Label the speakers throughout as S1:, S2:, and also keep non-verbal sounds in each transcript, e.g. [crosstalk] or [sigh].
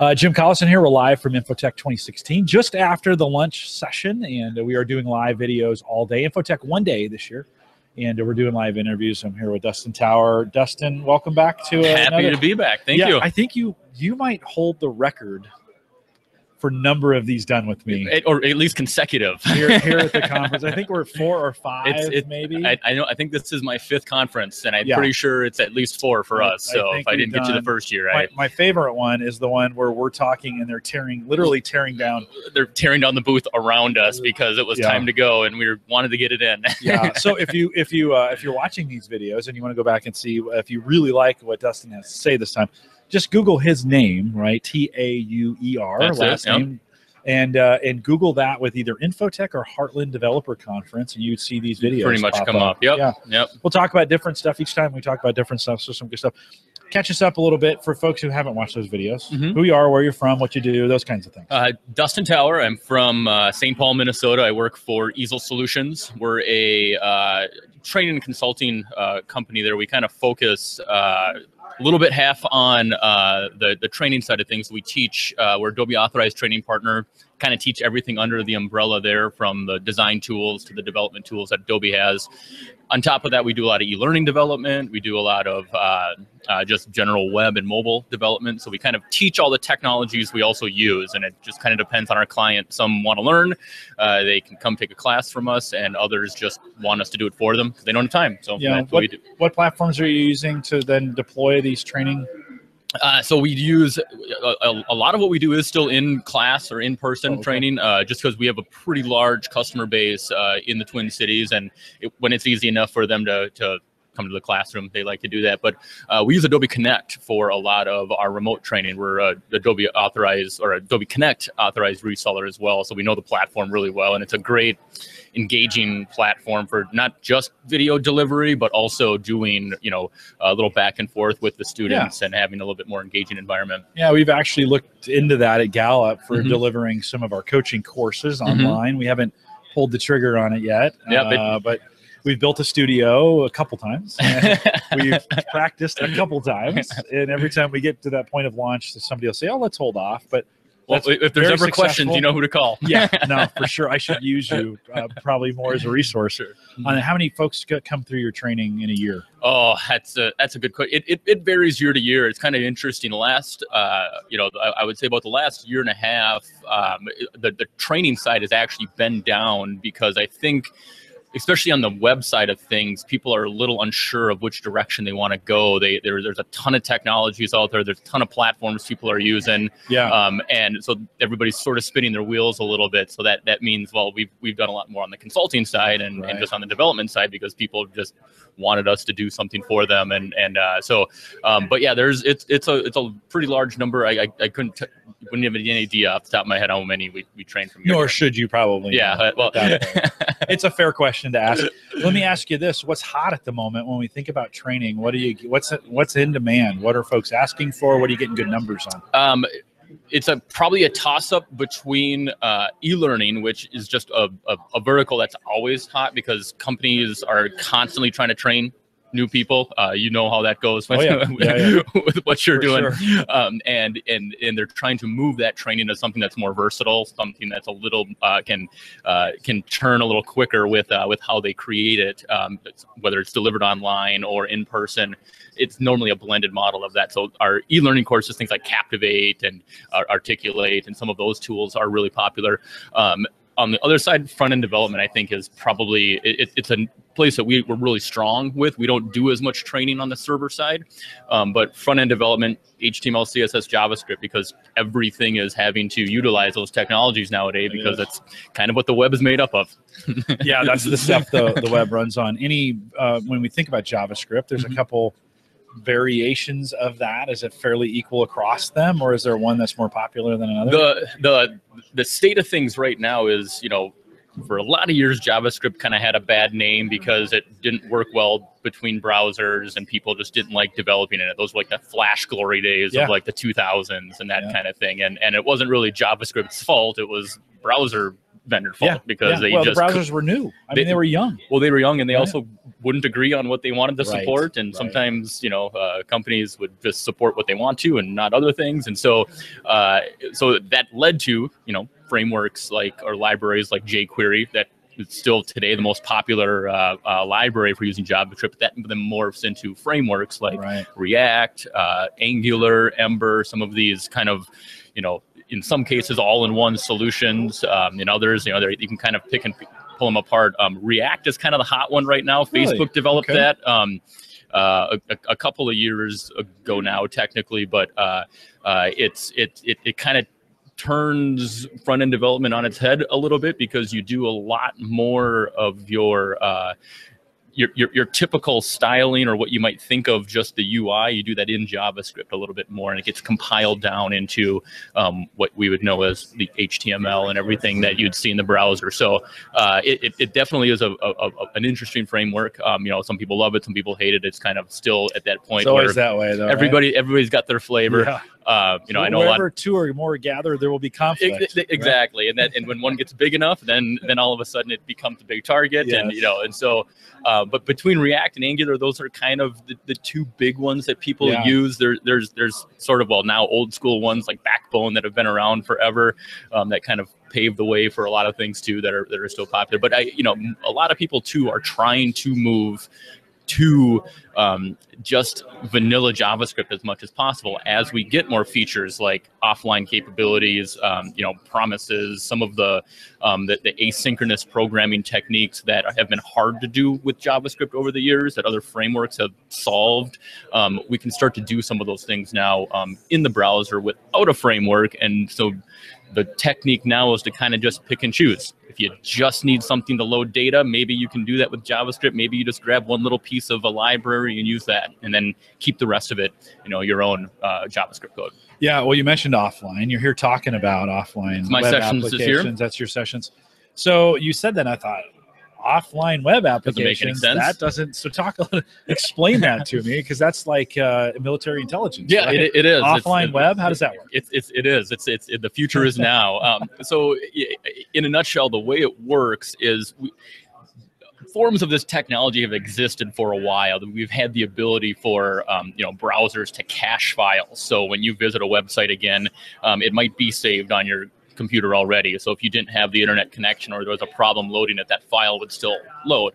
S1: Uh, Jim Collison here. We're live from Infotec 2016, just after the lunch session, and we are doing live videos all day. Infotec one day this year, and we're doing live interviews. I'm here with Dustin Tauer. Dustin, welcome back to. Uh,
S2: Happy
S1: another-
S2: to be back. Thank
S1: yeah,
S2: you.
S1: I think you you might hold the record for number of these done with me
S2: It- or at least consecutive. [laughs]
S1: here, here at the [laughs] conference. I think we're four or five,
S2: it-
S1: maybe.
S2: I, I know. I think this is my fifth conference, and I'm
S1: Yeah.
S2: pretty sure it's at least four for
S1: I-
S2: us.
S1: I
S2: So
S1: think
S2: if I didn't get you the first year,
S1: my,
S2: I,
S1: my favorite one is the one where we're talking and they're tearing, literally tearing down.
S2: they're tearing down the booth around us because it was
S1: Yeah.
S2: time to go, and we were, wanted to get it in. [laughs]
S1: Yeah. so if you if you uh, if you're watching these videos and you want to go back and see if you really like what Dustin has to say this time, just Google his name, right? T A U E R,
S2: it,
S1: last
S2: yep.
S1: name. And uh, and Google that with either Infotec or Heartland Developer Conference, and you'd see these videos
S2: pretty much come up. Yep.
S1: Yeah,
S2: Yep.
S1: we'll talk about different stuff each time. We talk about different stuff, so some good stuff. Catch us up a little bit for folks who haven't watched those videos.
S2: Mhm.
S1: Who you are, where you're from, what you do, those kinds of things.
S2: Uh, Dustin Tauer. I'm from uh, St. Paul, Minnesota. I work for Easel Solutions. We're a uh, training and consulting uh, company there. We kind of focus uh, a little bit half on uh, the, the training side of things. We teach, uh, we're Adobe authorized training partner, kind of teach everything under the umbrella there from the design tools to the development tools that Adobe has. On top of that, we do a lot of e-learning development. We do a lot of uh, uh, just general web and mobile development. So we kind of teach all the technologies we also use, and it just kind of depends on our client. Some want to learn, uh, they can come take a class from us, and others just want us to do it for them because they don't have time. So
S1: Yeah,
S2: what we do.
S1: What platforms are you using to then deploy these training?
S2: Uh, so we use a, a, a lot of what we do is still in class or in person
S1: Oh, okay.
S2: training, uh, just because we have a pretty large customer base uh, in the Twin Cities, and it, when it's easy enough for them to to come to the classroom, they like to do that. But uh, we use Adobe Connect for a lot of our remote training. We're uh, Adobe authorized or Adobe Connect authorized reseller as well, so we know the platform really well, and it's a great engaging platform for not just video delivery, but also doing you know a little back and forth with the students and having a little bit more engaging environment.
S1: Yeah, we've actually looked into that at Gallup for
S2: Mhm.
S1: delivering some of our coaching courses
S2: Mhm.
S1: online. We haven't pulled the trigger on it yet,
S2: Yeah,
S1: uh, but we've built a studio a couple times. [laughs] we've practiced a couple times, and every time we get to that point of launch, somebody will say, "Oh, let's hold off." But
S2: Well, if there's ever questions,
S1: successful.
S2: you know who to call.
S1: yeah, [laughs] no, for sure, I should use you uh, probably more as a resource.
S2: Sure.
S1: On how many folks come through your training in a year?
S2: Oh, that's a that's a good question. It, it, it varies year to year. It's kind of interesting. Last, uh, you know, I, I would say about the last year and a half, um, the the training side has actually been down because I think, especially on the web side of things, people are a little unsure of which direction they want to go. They there, there's a ton of technologies out there. There's a ton of platforms people are using.
S1: Yeah,
S2: um, and so everybody's sort of spinning their wheels a little bit. So that that means well, we've we've done a lot more on the consulting side and,
S1: Right.
S2: and just on the development side because people just wanted us to do something for them. And and uh, so, um, but yeah, there's it's it's a it's a pretty large number. I I, I couldn't t- wouldn't have any idea off the top of my head how many we, we trained from.
S1: nor should you probably.
S2: yeah, uh, well, [laughs]
S1: it's a fair question to ask. Let me ask you this: What's hot at the moment when we think about training? What do you? What's what's in demand? What are folks asking for? What are you getting good numbers on?
S2: Um, it's a probably a toss up between uh, e-learning, which is just a, a, a vertical that's always hot because companies are constantly trying to train new people. Uh, you know how that goes with,
S1: Oh, [laughs] yeah. Yeah,
S2: with what you're
S1: For
S2: doing,
S1: sure.
S2: um, and and and they're trying to move that training to something that's more versatile, something that's a little uh, can uh, can turn a little quicker with uh, with how they create it, um, whether it's delivered online or in person. It's normally a blended model of that. So our e-learning courses, things like Captivate and Articulate, and some of those tools are really popular. Um, on the other side, front end development, I think, is probably it, it- it's a place that we, we're really strong with. We don't do as much training on the server side, um, but front end development, HTML, CSS, JavaScript, because everything is having to utilize those technologies nowadays because that's kind of what the web is made up of.
S1: yeah, that's the [laughs] stuff the, the web runs on. Any uh, when we think about JavaScript, there's a
S2: Mhm.
S1: couple variations of that. Is it fairly equal across them, or is there one that's more popular than another?
S2: the the the state of things right now is you know for a lot of years javascript kind of had a bad name because it didn't work well between browsers and people just didn't like developing in it those were like the flash glory days
S1: Yeah.
S2: of like the 2000s and that
S1: Yeah.
S2: kind of thing and and it wasn't really javascript's fault it was browser vendor fault because
S1: yeah.
S2: they
S1: well,
S2: just
S1: the browsers were new. I
S2: they-
S1: mean, they were young.
S2: well they were young and they
S1: Right.
S2: also wouldn't agree on what they wanted to
S1: Right,
S2: support and
S1: right.
S2: sometimes you know uh, companies would just support what they want to and not other things and so uh, so that led to you know frameworks like or libraries like jQuery that is still today the most popular uh, uh, library for using JavaScript that then morphs into frameworks like
S1: right.
S2: React, uh, Angular, Ember, some of these kind of, you know, in some cases all-in-one solutions. Um, in others, you know, you can kind of pick and pull them apart. Um, React is kind of the hot one right now.
S1: Really?
S2: Facebook developed
S1: Okay.
S2: that um, uh, a, a couple of years ago now, technically, but uh, uh, it's it it, it kind of turns front end development on its head a little bit because you do a lot more of your uh, your, your, your typical styling or what you might think of just the UI, you do that in JavaScript a little bit more, and it gets compiled down into um, what we would know as the HTML and everything that you'd see in the browser. So uh, it, it, it definitely is a, a, a, an interesting framework. Um, you know, some people love it, some people hate it. It's kind of still at that point
S1: It's always
S2: where
S1: that way, though. right?
S2: everybody everybody's got their flavor.
S1: Yeah.
S2: Uh, you know, I know a lot.
S1: Wherever two or more gather, there will be conflict.
S2: Ex- ex- Exactly, and that and when one gets big enough, then then all of a sudden it becomes a big target, and you know, and so, uh, but between React and Angular, those are kind of the, the two big ones that people
S1: Yeah.
S2: use. There, there's there's sort of well now old school ones like Backbone that have been around forever, um, that kind of paved the way for a lot of things too that are that are still popular. But I, you know, a lot of people too are trying to move to um, just vanilla JavaScript as much as possible as we get more features like offline capabilities, um, you know, promises, some of the, um, the the asynchronous programming techniques that have been hard to do with JavaScript over the years that other frameworks have solved. Um, we can start to do some of those things now um, in the browser without a framework, and so the technique now is to kind of just pick and choose. If you just need something to load data, maybe you can do that with JavaScript. Maybe you just grab one little piece of a library and use that, and then keep the rest of it, you know, your own uh, JavaScript code.
S1: Yeah, well, you mentioned offline. You're here talking about offline
S2: My
S1: web
S2: sessions this year.
S1: applications. That's your sessions. So you said that. I thought offline web applications.
S2: sense.
S1: That doesn't. So talk. Explain that to me, because that's like uh, military intelligence.
S2: Yeah,
S1: right?
S2: it, it is It's-
S1: offline
S2: it-
S1: web. How does that work?
S2: It's, it's it is it's it's it, the future is now. [laughs] Um, so in a nutshell, the way it works is we, forms of this technology have existed for a while. We've had the ability for um, you know browsers to cache files. So when you visit a website again, um, it might be saved on your computer already. So if you didn't have the internet connection or there was a problem loading it, that file would still load.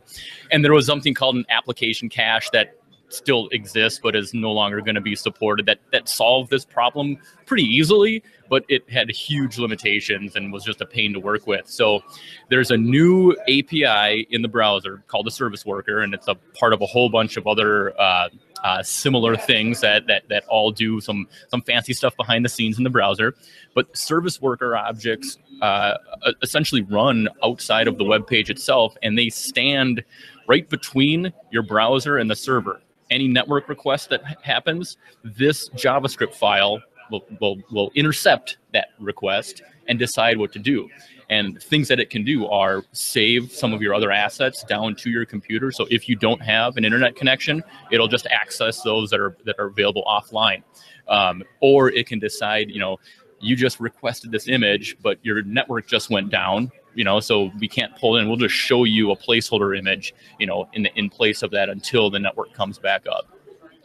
S2: And there was something called an application cache that still exists but is no longer going to be supported that that solved this problem pretty easily but it had huge limitations and was just a pain to work with. So there's a new api in the browser called the service worker and it's a part of a whole bunch of other uh, uh, similar things that, that that all do some some fancy stuff behind the scenes in the browser. But service worker objects uh, essentially run outside of the web page itself and they stand right between your browser and the server any network request that happens, this JavaScript file will, will, will intercept that request and decide what to do. And things that it can do are save some of your other assets down to your computer. So if you don't have an internet connection, it'll just access those that are that are available offline. Um, or it can decide, you know, you just requested this image, but your network just went down. You know, so we can't pull in. We'll just show you a placeholder image, you know, in the, in place of that until the network comes back up.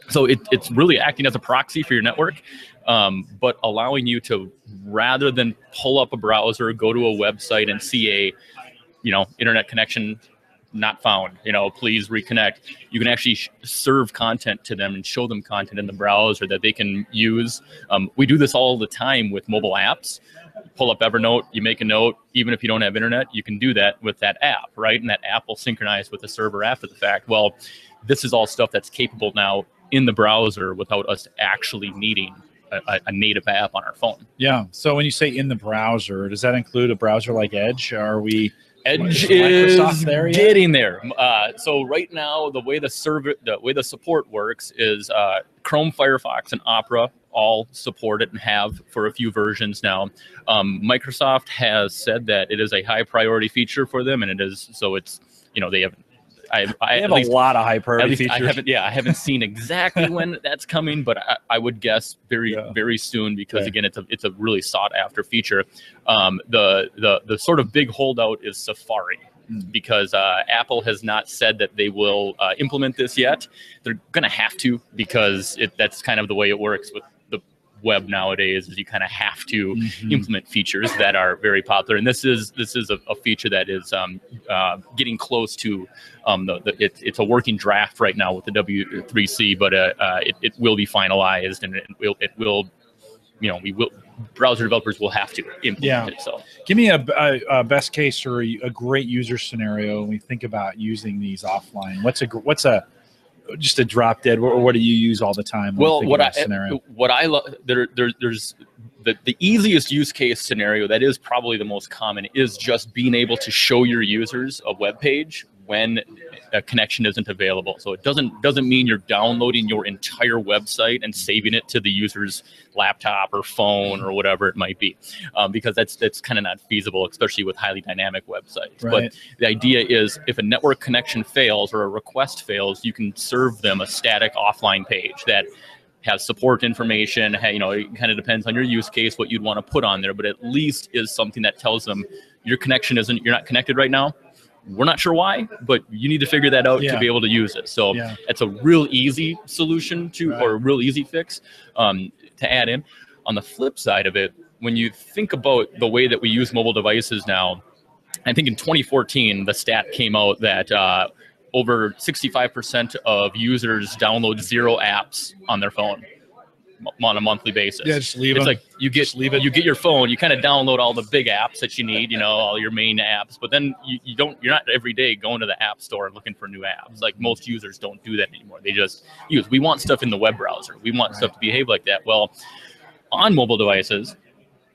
S2: So it, it's really acting as a proxy for your network, um, but allowing you to rather than pull up a browser, go to a website and see a, you know, internet connection not found. You know, please reconnect. You can actually sh- serve content to them and show them content in the browser that they can use. Um, we do this all the time with mobile apps. Pull up Evernote, you make a note. Even if you don't have internet, you can do that with that app, right? And that app will synchronize with the server after the fact. Well, this is all stuff that's capable now in the browser without us actually needing a, a- a native app on our phone.
S1: Yeah. So when you say in the browser, does that include a browser like Edge? Are we?
S2: Edge
S1: Is
S2: is
S1: there
S2: getting there. Uh, so right now, the way the server, the way the support works is uh, Chrome, Firefox, and Opera all support it and have for a few versions now. Um, Microsoft has said that it is a high priority feature for them, and it is so. It's you know they have I, I
S1: They have
S2: at
S1: a lot of high priority
S2: least I
S1: features.
S2: haven't. Yeah, I haven't seen exactly when [laughs] that's coming, but I, I would guess very
S1: Yeah.
S2: very soon because again, it's a it's a really sought after feature. Um, the the the sort of big holdout is Safari.
S1: Mm.
S2: Because uh, Apple has not said that they will uh, implement this yet, they're going to have to because it, that's kind of the way it works with web nowadays. Is you kind of have to
S1: Mhm.
S2: implement features that are very popular, and this is this is a, a feature that is um, uh, getting close to um, the, the it, it's a working draft right now with the W3C, but uh, uh, it, it will be finalized, and it will it will you know we will browser developers will have to implement
S1: Yeah.
S2: it. So
S1: Give me a, a, a best case or a, a great user scenario when we think about using these offline. What's a what's a just a drop dead? Or what do you use all the time?
S2: well what I
S1: scenario?
S2: what I love there, there there's the, the easiest use case scenario that is probably the most common is just being able to show your users a web page when a connection isn't available. So it doesn't doesn't mean you're downloading your entire website and saving it to the user's laptop or phone or whatever it might be, um, because that's that's kind of not feasible, especially with highly dynamic websites.
S1: Right.
S2: But the idea is if a network connection fails or a request fails, you can serve them a static offline page that has support information. You know, it kind of depends on your use case what you'd want to put on there, but at least is something that tells them your connection isn't you're not connected right now. We're not sure why, but you need to figure that out
S1: Yeah.
S2: to be able to use it. So
S1: Yeah.
S2: it's a real easy solution to,
S1: Right.
S2: or a real easy fix um, to add in. On the flip side of it, when you think about the way that we use mobile devices now, I think in 2014 the stat came out that uh, over 65% of users download zero apps on their phone on a monthly basis.
S1: Yeah, just leave
S2: it's
S1: them.
S2: like you get
S1: Just leave it.
S2: you get your phone, you kind of download all the big apps that you need, you know, all your main apps, but then you, you don't you're not every day going to the app store and looking for new apps. Like most users don't do that anymore. They just use we want stuff in the web browser. We want stuff to behave like that. Well, on mobile devices,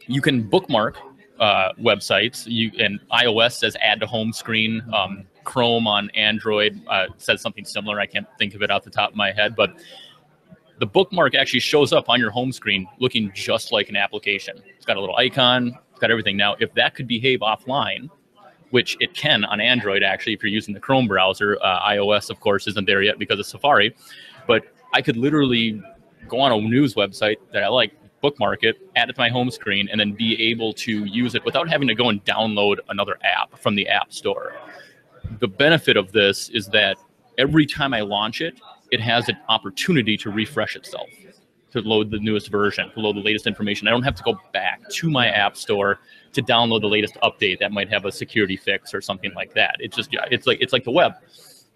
S2: you can bookmark uh, websites. You and iOS says add to home screen. Um, Chrome on Android uh, says something similar. I can't think of it off the top of my head, but the bookmark actually shows up on your home screen looking just like an application. It's got a little icon, it's got everything. Now, if that could behave offline, which it can on Android actually if you're using the Chrome browser, uh, iOS of course isn't there yet because of Safari, but I could literally go on a news website that I like, bookmark it, add it to my home screen, and then be able to use it without having to go and download another app from the App Store. The benefit of this is that every time I launch it, it has an opportunity to refresh itself, to load the newest version, to load the latest information. I don't have to go back to my App Store to download the latest update that might have a security fix or something like that. It's just it's like it's like the web.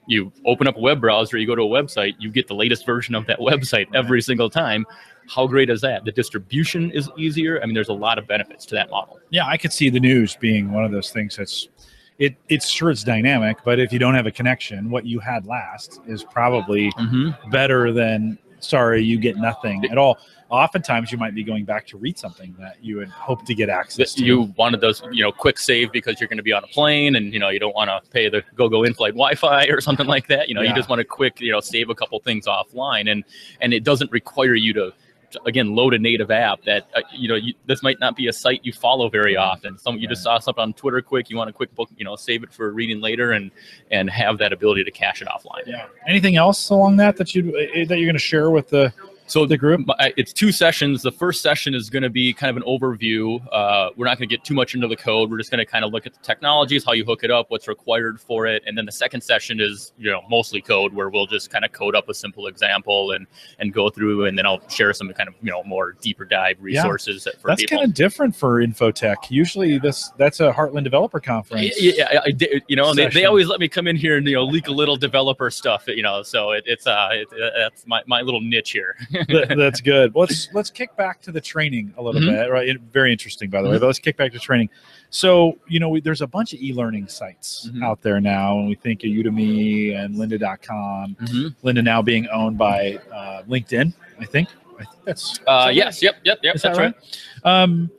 S2: You open up a web browser, you go to a website, you get the latest version of that [laughs] website every single time. How great is that? The distribution is easier. I mean, there's a lot of benefits to that model.
S1: Yeah, I could see the news being one of those things that's it it's sure it's dynamic, but if you don't have a connection, what you had last is probably
S2: Mm-hmm.
S1: better than sorry, you get nothing at all. Oftentimes you might be going back to read something that you had hoped to get access to.
S2: You wanted those, you know, quick save because you're going to be on a plane, and you know you don't want to pay the Gogo in-flight Wi-Fi or something like that. You know,
S1: Yeah.
S2: you just want to quick, you know, save a couple things offline, and and it doesn't require you to, again, load a native app that uh, you know you, this might not be a site you follow very often. Some you just saw something on Twitter quick, you want a quick book, you know, save it for reading later, and and have that ability to cache it offline.
S1: yeah. Anything else along that that you that you're going to share with the
S2: So
S1: the group?
S2: My- It's two sessions. The first session is going to be kind of an overview. Uh, we're not going to get too much into the code. We're just going to kind of look at the technologies, how you hook it up, what's required for it, and then the second session is you know mostly code, where we'll just kind of code up a simple example and and go through, and then I'll share some kind of you know more deeper dive resources that for
S1: That's
S2: people.
S1: kind of different for Infotec. Usually, this that's a Heartland Developer Conference.
S2: Yeah, yeah, I did- you know, they, they always let me come in here and you know leak a little developer stuff, you know. So it, it's uh, it, that's my, my little niche here. [laughs]
S1: That- [laughs] that's good. Let's let's kick back to the training a little
S2: Mhm.
S1: bit. Right, It- very interesting, by the way. But let's kick back to training. So you know, we, there's a bunch of e-learning sites
S2: Mhm.
S1: out there now, and we think of Udemy and Lynda.com.
S2: mm-hmm.
S1: Lynda now being owned by uh, LinkedIn. I think. I think that's.
S2: Uh,
S1: that
S2: yes, yep, yep, yep.
S1: Is that
S2: That's right.
S1: right? Um,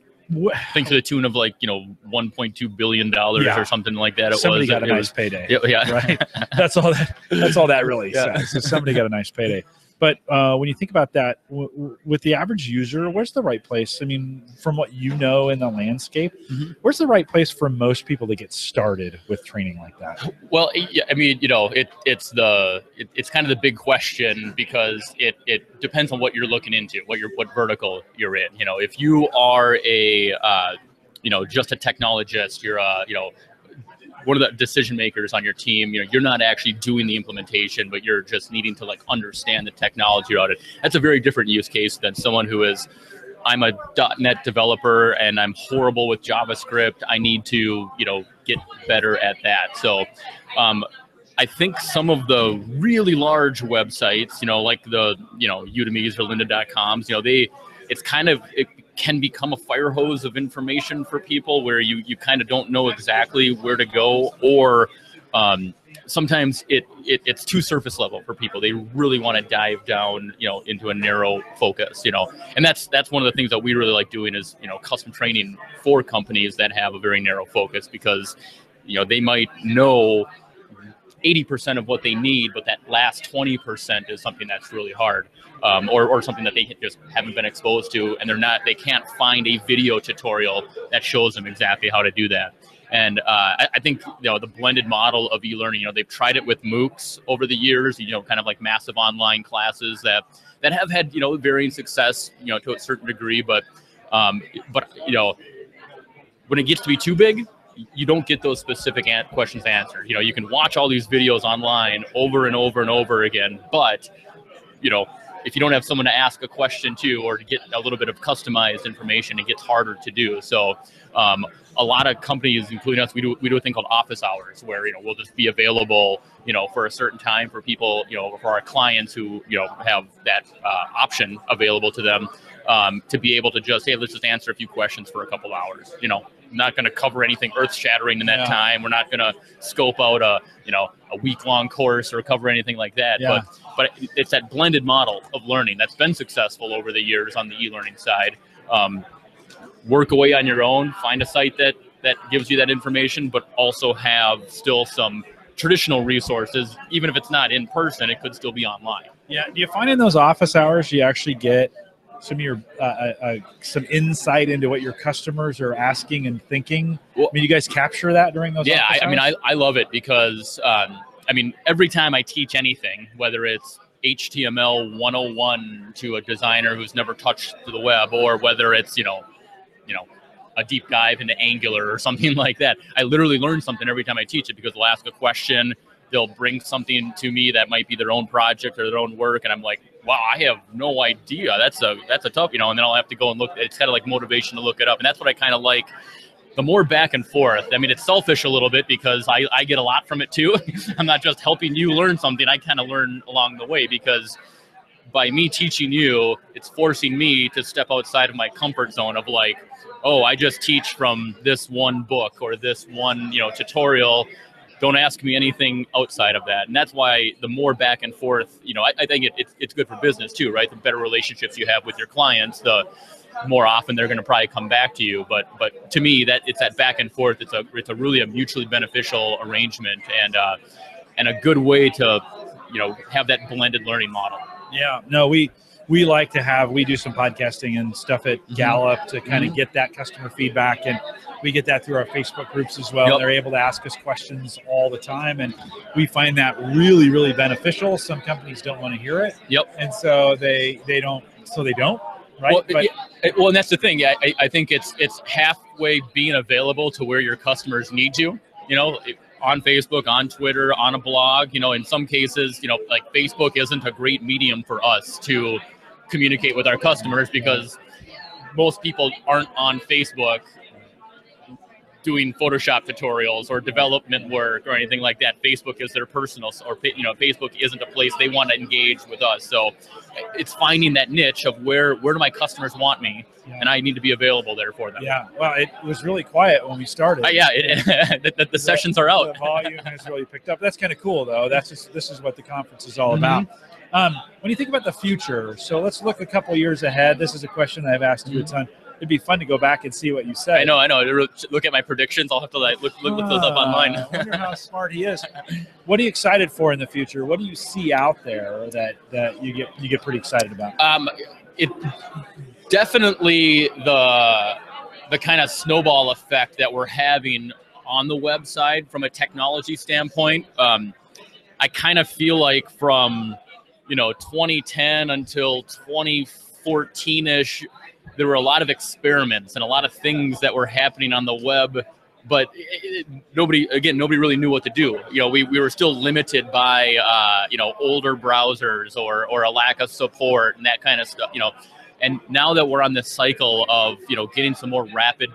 S2: I think to the tune of like you know 1.2 billion dollars
S1: Yeah.
S2: or something like that. It
S1: somebody
S2: was.
S1: got a
S2: it
S1: nice
S2: was-
S1: payday.
S2: yeah, yeah.
S1: Right. [laughs] That's all that. That's all that really
S2: Yeah.
S1: says. somebody got a nice payday. But uh, when you think about that, w- w- with the average user, where's the right place? I mean, from what you know in the landscape,
S2: Mhm.
S1: where's the right place for most people to get started with training like that?
S2: Well, yeah, I mean, you know, it it's the it, it's kind of the big question because it it depends on what you're looking into, what you're what vertical you're in. You know, if you are a uh, you know just a technologist, you're a you know one of the decision makers on your team. You know, you're not actually doing the implementation, but you're just needing to like understand the technology around it. That's a very different use case than someone who is I'm a .NET developer and I'm horrible with JavaScript. I need to, you know, get better at that. So, um, I think some of the really large websites, you know, like the, you know, Udemy's or Lynda.coms, you know, they, it's kind of, it can become a fire hose of information for people where you, you kind of don't know exactly where to go or, um, sometimes it, it it's too surface level for people. They really want to dive down, you know, into a narrow focus, you know, and that's that's one of the things that we really like doing is you know custom training for companies that have a very narrow focus because you know they might know 80% of what they need, but that last 20% is something that's really hard, um, or, or something that they just haven't been exposed to, and they're not, they can't find a video tutorial that shows them exactly how to do that. And uh, I, I think you know the blended model of e-learning. You know they've tried it with MOOCs over the years. You know, kind of like massive online classes that that have had you know varying success. You know, to a certain degree, but um, but you know when it gets to be too big, you don't get those specific an- questions answered. You know, you can watch all these videos online over and over and over again, but you know, if you don't have someone to ask a question to or to get a little bit of customized information, it gets harder to do. So, um, a lot of companies, including us, we do we do a thing called office hours, where you know we'll just be available, you know, for a certain time for people, you know, for our clients who you know have that uh, option available to them um, to be able to just hey, let's just answer a few questions for a couple hours. You know, not going to cover anything earth shattering in that
S1: Yeah.
S2: time. We're not going to scope out a you know a week long course or cover anything like that.
S1: Yeah.
S2: But but it's that blended model of learning that's been successful over the years on the e-learning side. Um, work away on your own, find a site that that gives you that information, but also have still some traditional resources. Even if it's not in person, it could still be online.
S1: Yeah. Do you find in those office hours you actually get some of your uh, uh, uh, some insight into what your customers are asking and thinking?
S2: Well-
S1: I mean, you guys capture that during those.
S2: yeah, I, I mean, I. I love it because um, I mean, every time I teach anything, whether it's HTML 101 to a designer who's never touched the web, or whether it's you know, you know, a deep dive into Angular or [laughs] something like that, I literally learn something every time I teach it because they'll ask a question, they'll bring something to me that might be their own project or their own work, and I'm like, wow, I have no idea. That's a that's a tough, you know, and then I'll have to go and look. It's kind of like motivation to look it up, and that's what I kind of like the more back and forth. I mean, it's selfish a little bit because I, I get a lot from it too. [laughs] I'm not just helping you learn something, I kind of learn along the way because by me teaching you, it's forcing me to step outside of my comfort zone of like, oh, I just teach from this one book or this one, you know, tutorial. Don't ask me anything outside of that. And that's why the more back and forth, you know, I, I think it, it's, it's good for business too, right? The better relationships you have with your clients, the more often they're going to probably come back to you. But but to me, that it's that back and forth. It's a it's a really a mutually beneficial arrangement and uh, and a good way to you know have that blended learning model.
S1: Yeah, no, we we like to have we do some podcasting and stuff at
S2: Mm-hmm.
S1: Gallup to kind of get that customer feedback, and we get that through our Facebook groups as well.
S2: Yep.
S1: They're able to ask us questions all the time, and we find that really really beneficial. Some companies don't want to hear it,
S2: Yep.
S1: and so they they don't so they don't right.
S2: Well,
S1: but
S2: yeah, well, and that's the thing. Yeah, I, I think it's it's halfway being available to where your customers need you. You know, on Facebook, on Twitter, on a blog. You know, in some cases, you know, like Facebook isn't a great medium for us to communicate with our customers because most people aren't on Facebook doing Photoshop tutorials or development work or anything like that. Facebook is their personal, or you know, Facebook isn't a place they want to engage with us. So it's finding that niche of where where do my customers want me,
S1: Yeah.
S2: and I need to be available there for them.
S1: yeah, well, it was really quiet when we started.
S2: Uh, yeah, it, [laughs] the, the, the sessions are out.
S1: The volume has really picked up. That's kind of cool, though. That's just this is what the conference is all
S2: Mhm.
S1: about. Um, when you think about the future, so let's look a couple years ahead. This is a question I've asked you a
S2: Mhm.
S1: ton. it'd be fun to go back and see what you said.
S2: I know, I know. Look at my predictions. I'll have to like look look, look those up online.
S1: Ah, I wonder how [laughs] smart he is. What are you excited for in the future? What do you see out there that that you get you get pretty excited about?
S2: Um, it definitely the the kind of snowball effect that we're having on the website from a technology standpoint. Um, I kind of feel like from you know 2010 until 2014 ish, there were a lot of experiments and a lot of things that were happening on the web but it, nobody again nobody really knew what to do. You know we, we were still limited by uh, you know older browsers or or a lack of support and that kind of stuff you know. And now that we're on this cycle of you know getting some more rapid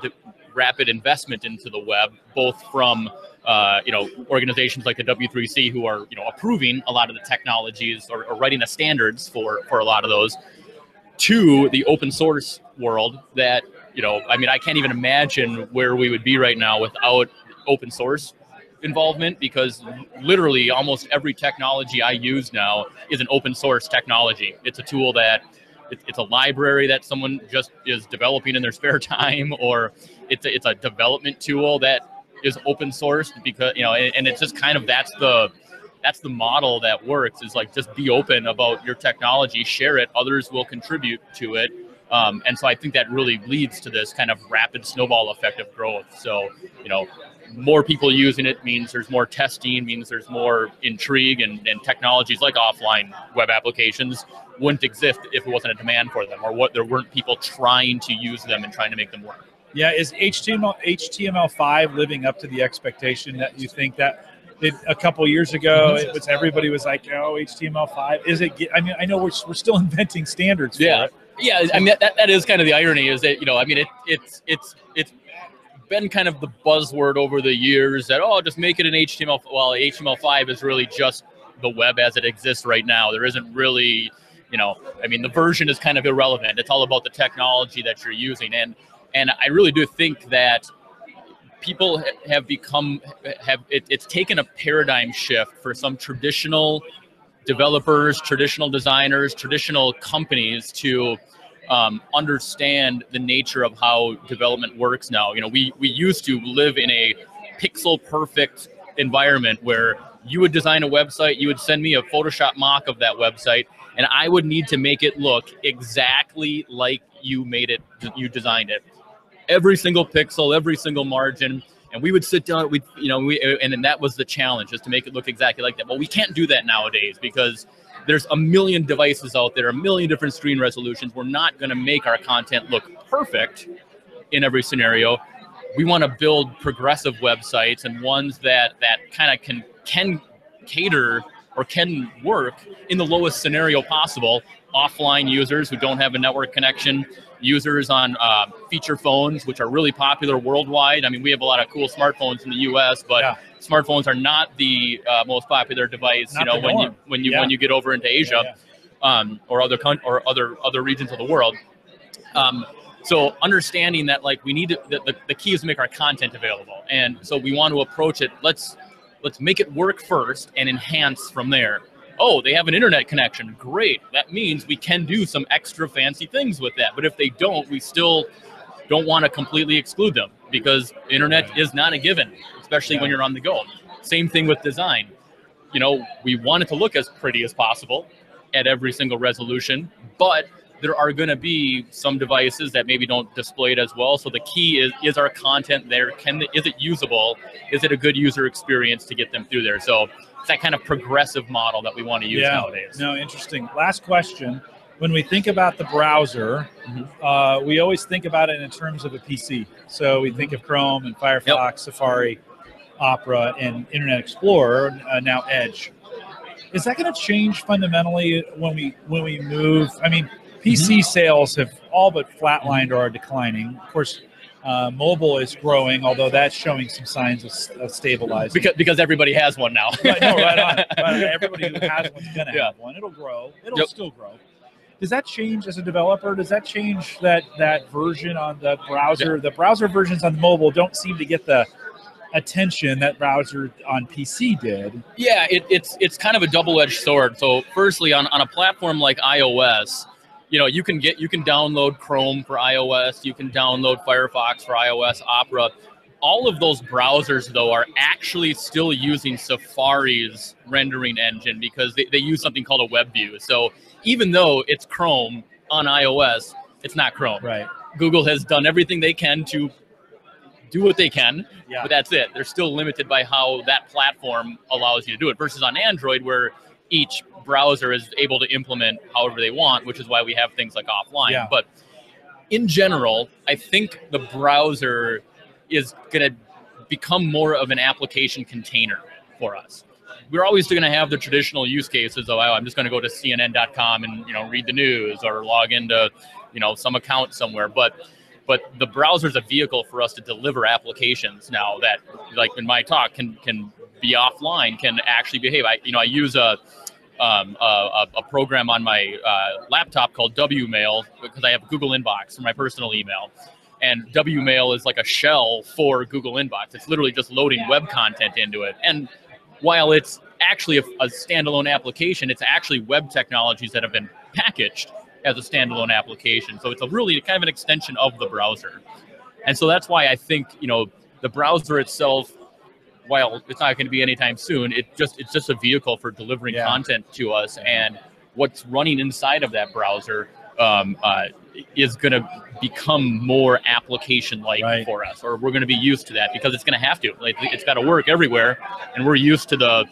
S2: rapid investment into the web, both from uh, you know organizations like the W3C who are you know approving a lot of the technologies or, or writing the standards for for a lot of those, to the open source world that you know I mean I can't even imagine where we would be right now without open source involvement because literally almost every technology I use now is an open source technology. It's a tool that it's a library that someone just is developing in their [laughs] spare time, or it's a, it's a development tool that is open source because you know, and, and it's just kind of that's the that's the model that works is like just be open about your technology, share it, others will contribute to it. Um, and so I think that really leads to this kind of rapid snowball effect of growth. So, you know, more people using it means there's more testing, means there's more intrigue, and, and technologies like offline web applications wouldn't exist if it wasn't a demand for them or what there weren't people trying to use them and trying to make them work.
S1: Yeah, is HTML HTML5 living up to the expectation that you think that it, a couple years ago mm-hmm. it was everybody was like, "Oh, HTML5 is it?" I mean, I know we're, we're still [laughs] inventing standards.
S2: yeah,
S1: it.
S2: yeah. I mean, that, that is kind of the irony is that you know, I mean, it, it's it's it's been kind of the buzzword over the years that oh, just make it an HTML. Well, HTML5 is really just the web as it exists right now. There isn't really, you know, I mean, the version is kind of irrelevant. It's all about the technology that you're using, and and I really do think that people have become have it, it's taken a paradigm shift for some traditional developers, traditional designers, traditional companies to um, understand the nature of how development works now. You know, we we used to live in a pixel perfect environment where you would design a website, you would send me a Photoshop mock of that website, and I would need to make it look exactly like you made it, you designed it. Every single pixel, every single margin, and we would sit down. We, you know, we and then that was the challenge, is to make it look exactly like that. Well, we can't do that nowadays because there's a million devices out there, a million different screen resolutions. We're not going to make our content look perfect in every scenario. We want to build progressive websites and ones that that kind of can can cater or can work in the lowest scenario possible. Offline users who don't have a network connection, users on uh, feature phones, which are really popular worldwide. I mean, we have a lot of cool smartphones in the U.S., but yeah smartphones are not the uh, most popular device. Not you know, when you when you yeah. when you get over into Asia, yeah. Um, or other con- or other other regions of the world. Um, so understanding that like we need to, the, the, the key is to make our content available, and so we want to approach it. Let's let's make it work first and enhance from there. Oh, they have an internet connection. Great. That means we can do some extra fancy things with that. But if they don't, we still don't want to completely exclude them because internet is not a given especially yeah. when you're on the go. Same thing with design. You know, we want it to look as pretty as possible at every single resolution, but there are going to be some devices that maybe don't display it as well. So the key is is our content there? Can is it usable? Is it a good user experience to get them through there? So it's that kind of progressive model that we want to use yeah. nowadays.
S1: No, interesting. Last question. When we think about the browser, mm-hmm. uh, we always think about it in terms of a PC. So we think of Chrome and Firefox, yep. Safari. Opera and Internet Explorer, uh, now Edge. Is that going to change fundamentally when we when we move? I mean, PC mm-hmm. sales have all but flatlined or are declining. Of course, uh, mobile is growing, although that's showing some signs of, of stabilizing.
S2: Because, because everybody has one now.
S1: right, no, right on. [laughs] Right, everybody who has one's going to yeah. have one. It'll grow. It'll yep. still grow. Does that change as a developer? Does that change that that version on the browser? Yeah. The browser versions on mobile don't seem to get the attention that browser on PC did.
S2: Yeah, it, it's it's kind of a double edged sword. So, firstly, on, on a platform like iOS, you know you can get you can download chrome for ios you can download firefox for ios opera all of those browsers though are actually still using safari's rendering engine because they, they use something called a web view so even though it's chrome on ios it's not chrome
S1: Right.
S2: google has done everything they can to do what they can
S1: Yeah.
S2: but that's it they're still limited by how that platform allows you to do it versus on android where each browser is able to implement however they want which is why we have things like offline.
S1: Yeah.
S2: but in general i think the browser is going to become more of an application container for us. We're always going to have the traditional use cases of oh, i'm just going to go to cnn.com and you know read the news or log into you know some account somewhere. But but the browser is a vehicle for us to deliver applications now that like in my talk can can be offline can actually behave. I you know i use a um, a, a, program on my uh, laptop called wmail because i have google inbox for my personal email. And wmail is like a shell for google inbox. It's literally just loading web content into it. And while it's actually a, a standalone application it's actually web technologies that have been packaged as a standalone application. So it's a really kind of an extension of the browser. And so that's why I think, you know, the browser itself, while it's not going to be anytime soon, it just it's just a vehicle for delivering
S1: Yeah.
S2: content to us. And what's running inside of that browser um, uh, is going to become more application-like
S1: Right.
S2: for us, or we're going to be used to that because it's going to have to. Like it's got to work everywhere, and we're used to the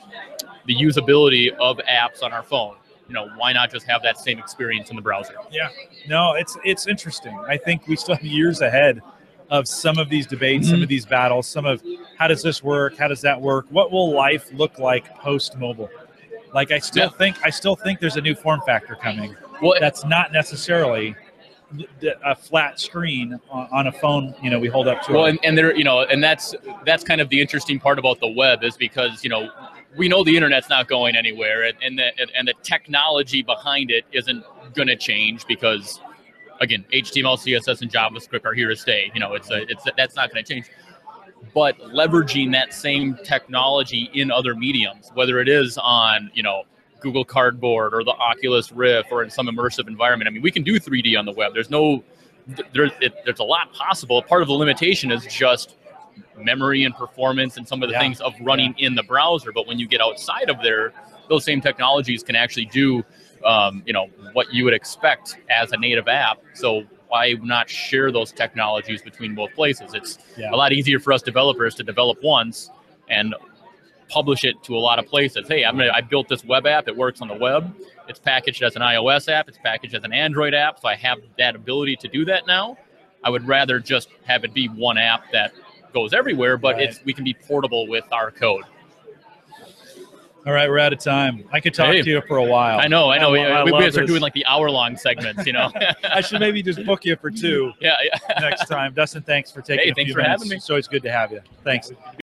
S2: the usability of apps on our phone. You know, why not just have that same experience in the browser?
S1: Yeah. No, it's it's interesting. I think we still have years ahead of some of these debates, some
S2: Mhm.
S1: of these battles, some of how does this work? How does that work? What will life look like post mobile? Like I still
S2: Yeah.
S1: think I still think there's a new form factor coming.
S2: Well,
S1: That's not necessarily th- th- a flat screen on, on a phone. You know, we hold up to.
S2: well, and, and there, you know, and that's that's kind of the interesting part about the web is because you know we know the internet's not going anywhere, and and the and, and the technology behind it isn't going to change because again, HTML, CSS, and JavaScript are here to stay. You know, it's a it's that's not going to change. But leveraging that same technology in other mediums, whether it is on you know Google Cardboard or the Oculus Rift or in some immersive environment. I mean, we can do 3D on the web. There's no there's it, there's a lot possible. Part of the limitation is just memory and performance and some of the
S1: Yeah.
S2: things of running in the browser. But when you get outside of there, those same technologies can actually do, um, you know, what you would expect as a native app. So why not share those technologies between both places? It's
S1: Yeah.
S2: a lot easier for us developers to develop once and publish it to a lot of places. Hey, I'm gonna, I built this web app. It works on the web. It's packaged as an iOS app. It's packaged as an Android app. So I have that ability to do that now. I would rather just have it be one app that goes everywhere, but
S1: Right.
S2: it's we can be portable with our code.
S1: All right, we're out of time. I could talk
S2: Hey.
S1: to you for a while.
S2: I know, I know.
S1: I
S2: we,
S1: I
S2: we start doing like the hour long segments, you know. [laughs]
S1: I should maybe just book you for two [laughs]
S2: yeah, yeah.
S1: next time. Dustin, thanks for taking
S2: Hey,
S1: a
S2: thanks
S1: few
S2: for
S1: minutes.
S2: having me.
S1: It's always good to have you. Thanks.